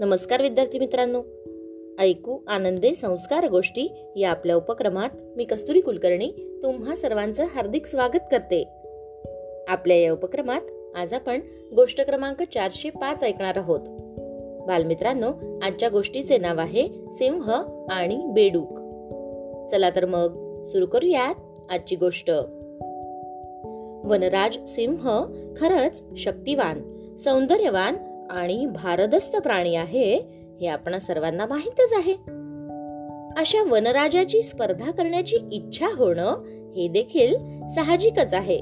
नमस्कार विद्यार्थी मित्रांनो. ऐकू आनंदे संस्कार गोष्टी या आपल्या उपक्रमात मी कस्तुरी कुलकर्णी तुम्हा सर्वांचं हार्दिक स्वागत करते. आपल्या या उपक्रमात आज आपण गोष्ट क्रमांक चारशे पाच ऐकणार आहोत. बालमित्रांनो आजच्या गोष्टीचे नाव आहे सिंह आणि बेडूक. चला तर मग सुरू करूयात आजची गोष्ट. वनराज सिंह खरच शक्तिवान सौंदर्यवान आणि भारदस्त प्राणी आहे हे आपण सर्वांना माहीतच आहे. अशा वनराजाची स्पर्धा करण्याची इच्छा होणं हे देखील साहजिकच आहे.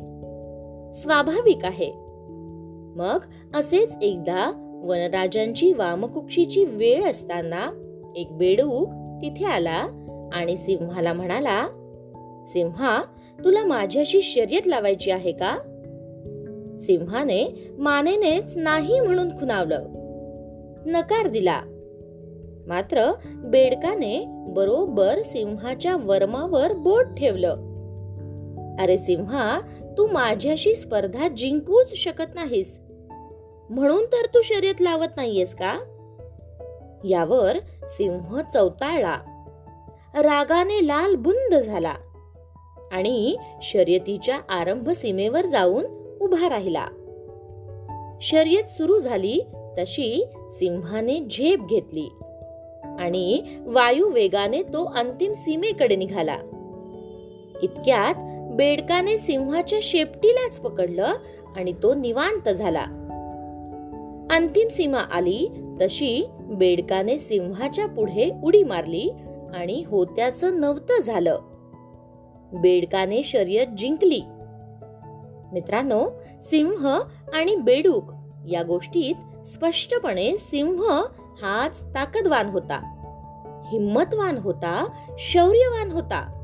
स्वाभाविक आहे. मग असेच एकदा वनराजांची वामकुक्षीची वेळ असताना एक बेडूक तिथे आला आणि सिंहाला म्हणाला सिंहा तुला माझ्याशी शर्यत लावायची आहे का? सिंहाने मानेनेच नाही म्हणून खुनावलं नकार दिला. मात्र बेडकाने बरोबर सिंहाच्या वर्मावर बोट ठेवलं. अरे सिंहा तू माझ्याशी स्पर्धा जिंकूच शकत नाहीस. म्हणून तर तू शर्यत लावत नाहीयेस का? यावर सिंह चौताळला. रागाने लाल बुंद झाला. आणि शर्यतीच्या आरंभ सीमेवर जाऊन उभा राहिला. शर्यत सुरू झाली तशी सिंहाने झेप घेतली आणि वायू वेगाने तो अंतिम सीमेकडे निघाला. इतक्यात बेडकाने सिंहाच्या शेपटीलाच पकडलं आणि तो निवांत झाला. अंतिम सीमा आली तशी बेडकाने सिंहाच्या पुढे उडी मारली आणि होत्याचं नव्हतं झालं. बेडकाने शर्यत जिंकली. मित्रांनो सिंह आणि बेडूक या गोष्टीत स्पष्टपणे सिंह हाच ताकदवान होता हिम्मतवान होता शौर्यवान होता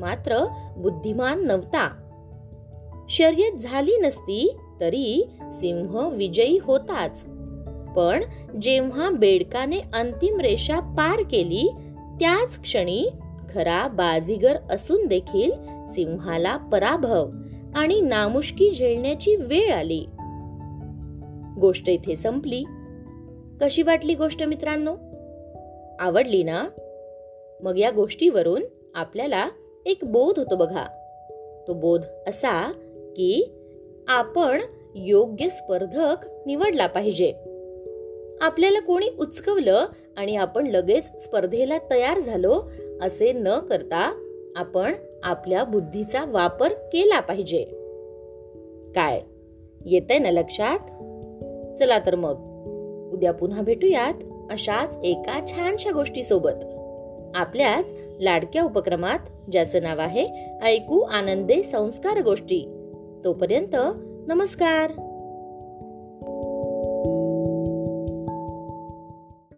मात्र बुद्धिमान नव्हता. शर्यत झाली नसती तरी सिंह विजयी होताच. पण जेव्हा बेडकाने अंतिम रेषा पार केली त्याच क्षणी खरा बाजीगर असून देखील सिंहाला पराभव आणि नामुष्की झेलण्याची वेळ आली. गोष्ट इथे संपली. कशी वाटली गोष्ट मित्रांनो? आवडली ना? मग या गोष्टीवरून आपल्याला एक बोध होतो बघा. तो बोध असा की आपण योग्य स्पर्धक निवडला पाहिजे. आपल्याला कोणी उचकवलं आणि आपण लगेच स्पर्धेला तयार झालो असे न करता आपण आपल्या बुद्धीचा वापर केला पाहिजे. काय? येतंय ना लक्षात? चला तर मग. उद्या पुन्हा भेटूयात अशाच एका छानशा गोष्टी सोबत आपल्याच लाडक्या उपक्रमात ज्याचं नाव आहे ऐकू आनंदे संस्कार गोष्टी. तोपर्यंत नमस्कार.